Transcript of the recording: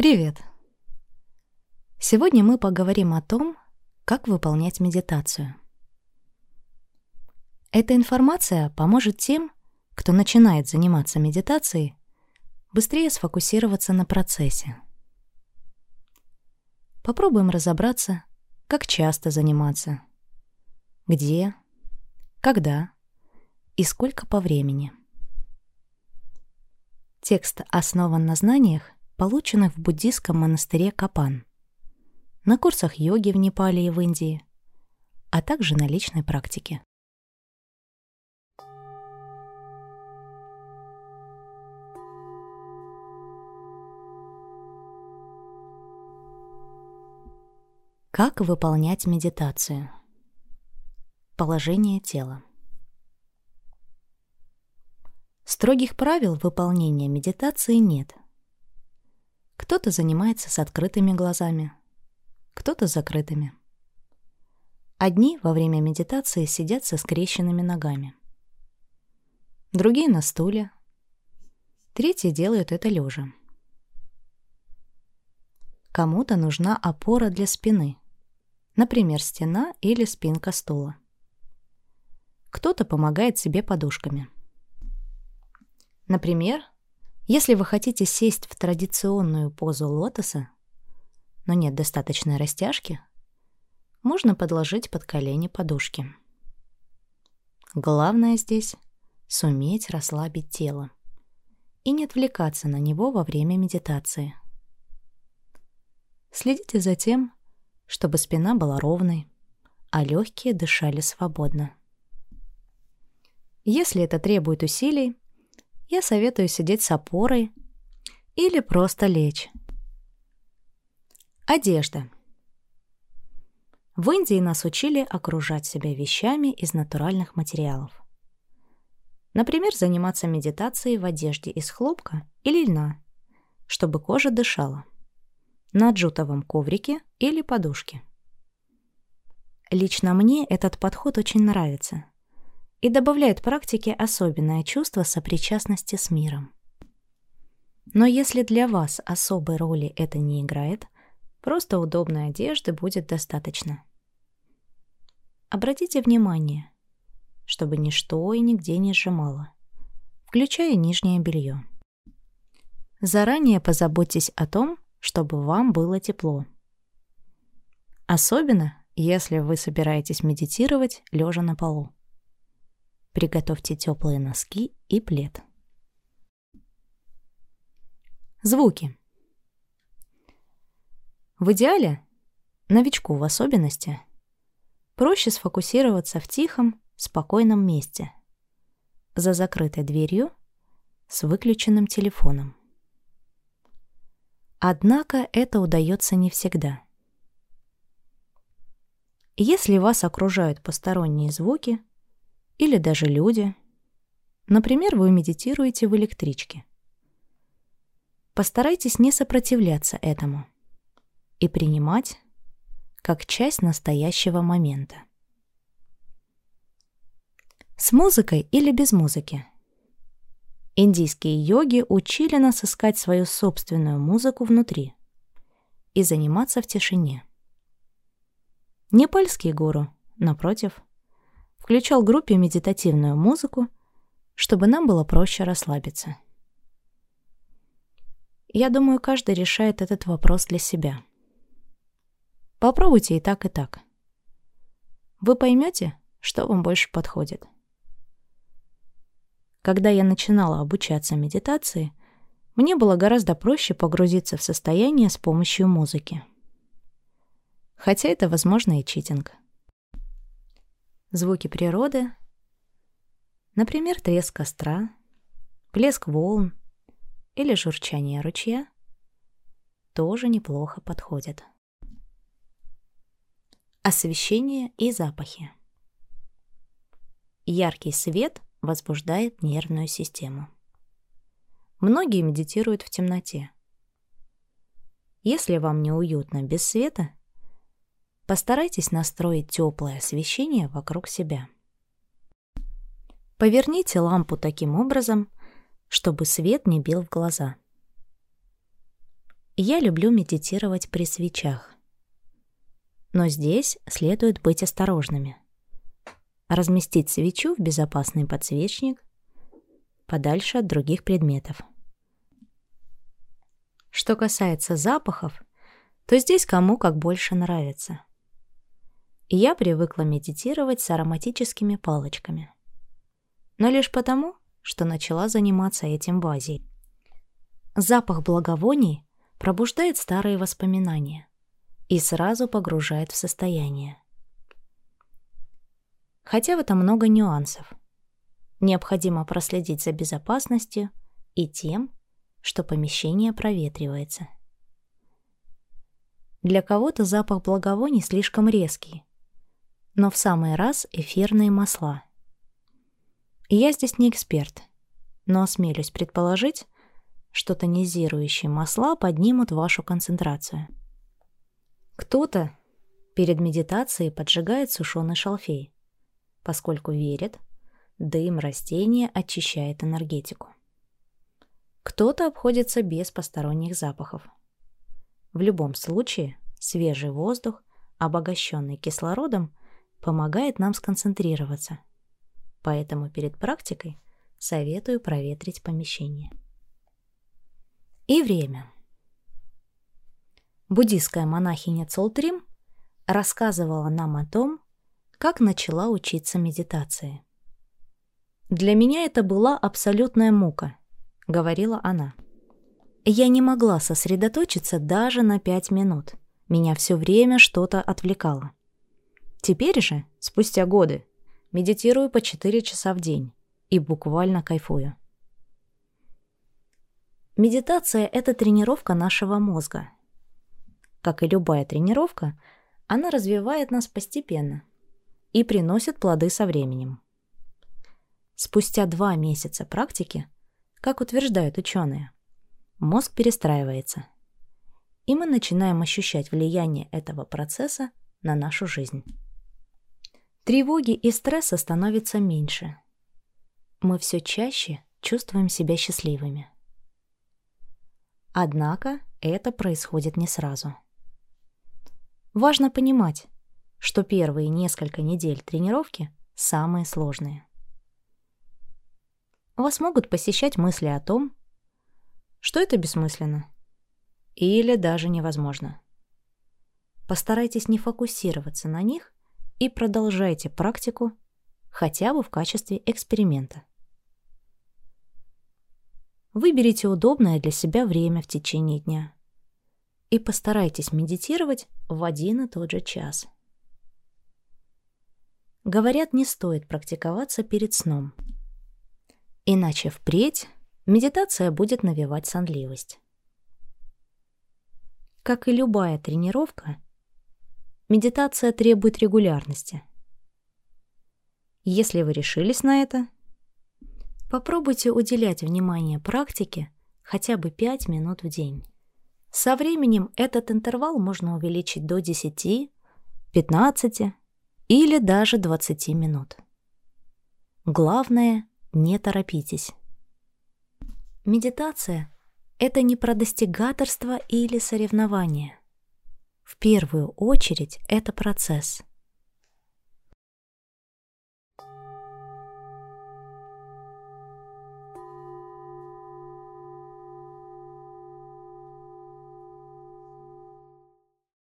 Привет! Сегодня мы поговорим о том, как выполнять медитацию. Эта информация поможет тем, кто начинает заниматься медитацией, быстрее сфокусироваться на процессе. Попробуем разобраться, как часто заниматься, где, когда и сколько по времени. Текст основан на знаниях, полученных в буддийском монастыре Капан, на курсах йоги в Непале и в Индии, а также на личной практике. Как выполнять медитацию? Положение тела. Строгих правил выполнения медитации нет. Кто-то занимается с открытыми глазами, кто-то с закрытыми. Одни во время медитации сидят со скрещенными ногами. Другие на стуле. Третьи делают это лежа. Кому-то нужна опора для спины, например, стена или спинка стула. Кто-то помогает себе подушками. Например, если вы хотите сесть в традиционную позу лотоса, но нет достаточной растяжки, можно подложить под колени подушки. Главное здесь — суметь расслабить тело и не отвлекаться на него во время медитации. Следите за тем, чтобы спина была ровной, а легкие дышали свободно. Если это требует усилий, я советую сидеть с опорой или просто лечь. Одежда. В Индии нас учили окружать себя вещами из натуральных материалов. Например, заниматься медитацией в одежде из хлопка или льна, чтобы кожа дышала, на джутовом коврике или подушке. Лично мне этот подход очень нравится и добавляет практике особенное чувство сопричастности с миром. Но если для вас особой роли это не играет, просто удобной одежды будет достаточно. Обратите внимание, чтобы ничто и нигде не сжимало, включая нижнее белье. Заранее позаботьтесь о том, чтобы вам было тепло. Особенно, если вы собираетесь медитировать лежа на полу. Приготовьте теплые носки и плед. Звуки. В идеале, новичку в особенности, проще сфокусироваться в тихом, спокойном месте, за закрытой дверью, с выключенным телефоном. Однако это удается не всегда. Если вас окружают посторонние звуки, или даже люди. Например, вы медитируете в электричке. Постарайтесь не сопротивляться этому и принимать как часть настоящего момента. С музыкой или без музыки? Индийские йоги учили нас искать свою собственную музыку внутри и заниматься в тишине. Непальский гуру, напротив, включал группе медитативную музыку, чтобы нам было проще расслабиться. Я думаю, каждый решает этот вопрос для себя. Попробуйте и так, и так. Вы поймете, что вам больше подходит. Когда я начинала обучаться медитации, мне было гораздо проще погрузиться в состояние с помощью музыки. Хотя это, возможно, и читинг звуки природы, например, треск костра, плеск волн или журчание ручья, тоже неплохо подходят. Освещение и запахи. Яркий свет возбуждает нервную систему. Многие медитируют в темноте. Если вам неуютно без света, Постарайтесь настроить теплое освещение вокруг себя. Поверните лампу таким образом, чтобы свет не бил в глаза. Я люблю медитировать при свечах. Но здесь следует быть осторожными. Разместить свечу в безопасный подсвечник подальше от других предметов. Что касается запахов, то здесь кому как больше нравится. И я привыкла медитировать с ароматическими палочками. Но лишь потому, что начала заниматься этим в Азии. Запах благовоний пробуждает старые воспоминания и сразу погружает в состояние. Хотя в этом много нюансов. Необходимо проследить за безопасностью и тем, что помещение проветривается. Для кого-то запах благовоний слишком резкий, но в самый раз эфирные масла. Я здесь не эксперт, но осмелюсь предположить, что тонизирующие масла поднимут вашу концентрацию. Кто-то перед медитацией поджигает сушеный шалфей, поскольку верит, дым растения очищает энергетику. Кто-то обходится без посторонних запахов. В любом случае, свежий воздух, обогащенный кислородом, помогает нам сконцентрироваться. Поэтому перед практикой советую проветрить помещение. И время. Буддийская монахиня Цолтрим рассказывала нам о том, как начала учиться медитации. Для меня это была абсолютная мука –— говорила она. Я не могла сосредоточиться даже на пять минут. Меня все время что-то отвлекало. Теперь же, спустя годы, медитирую по 4 часа в день и буквально кайфую. Медитация — это тренировка нашего мозга. Как и любая тренировка, она развивает нас постепенно и приносит плоды со временем. Спустя два месяца практики — как утверждают ученые. Мозг перестраивается. И мы начинаем ощущать влияние этого процесса на нашу жизнь. Тревоги и стресса становится меньше. Мы все чаще чувствуем себя счастливыми. Однако это происходит не сразу. Важно понимать, что первые несколько недель тренировки самые сложные вас могут посещать мысли о том, что это бессмысленно или даже невозможно. Постарайтесь не фокусироваться на них и продолжайте практику хотя бы в качестве эксперимента. Выберите удобное для себя время в течение дня и постарайтесь медитировать в один и тот же час. Говорят, не стоит практиковаться перед сном – Иначе впредь медитация будет навевать сонливость. Как и любая тренировка, медитация требует регулярности. Если вы решились на это, попробуйте уделять внимание практике хотя бы 5 минут в день. Со временем этот интервал можно увеличить до 10, 15 или даже 20 минут. Главное не торопитесь. Медитация — это не про достигаторство или соревнование. В первую очередь это процесс.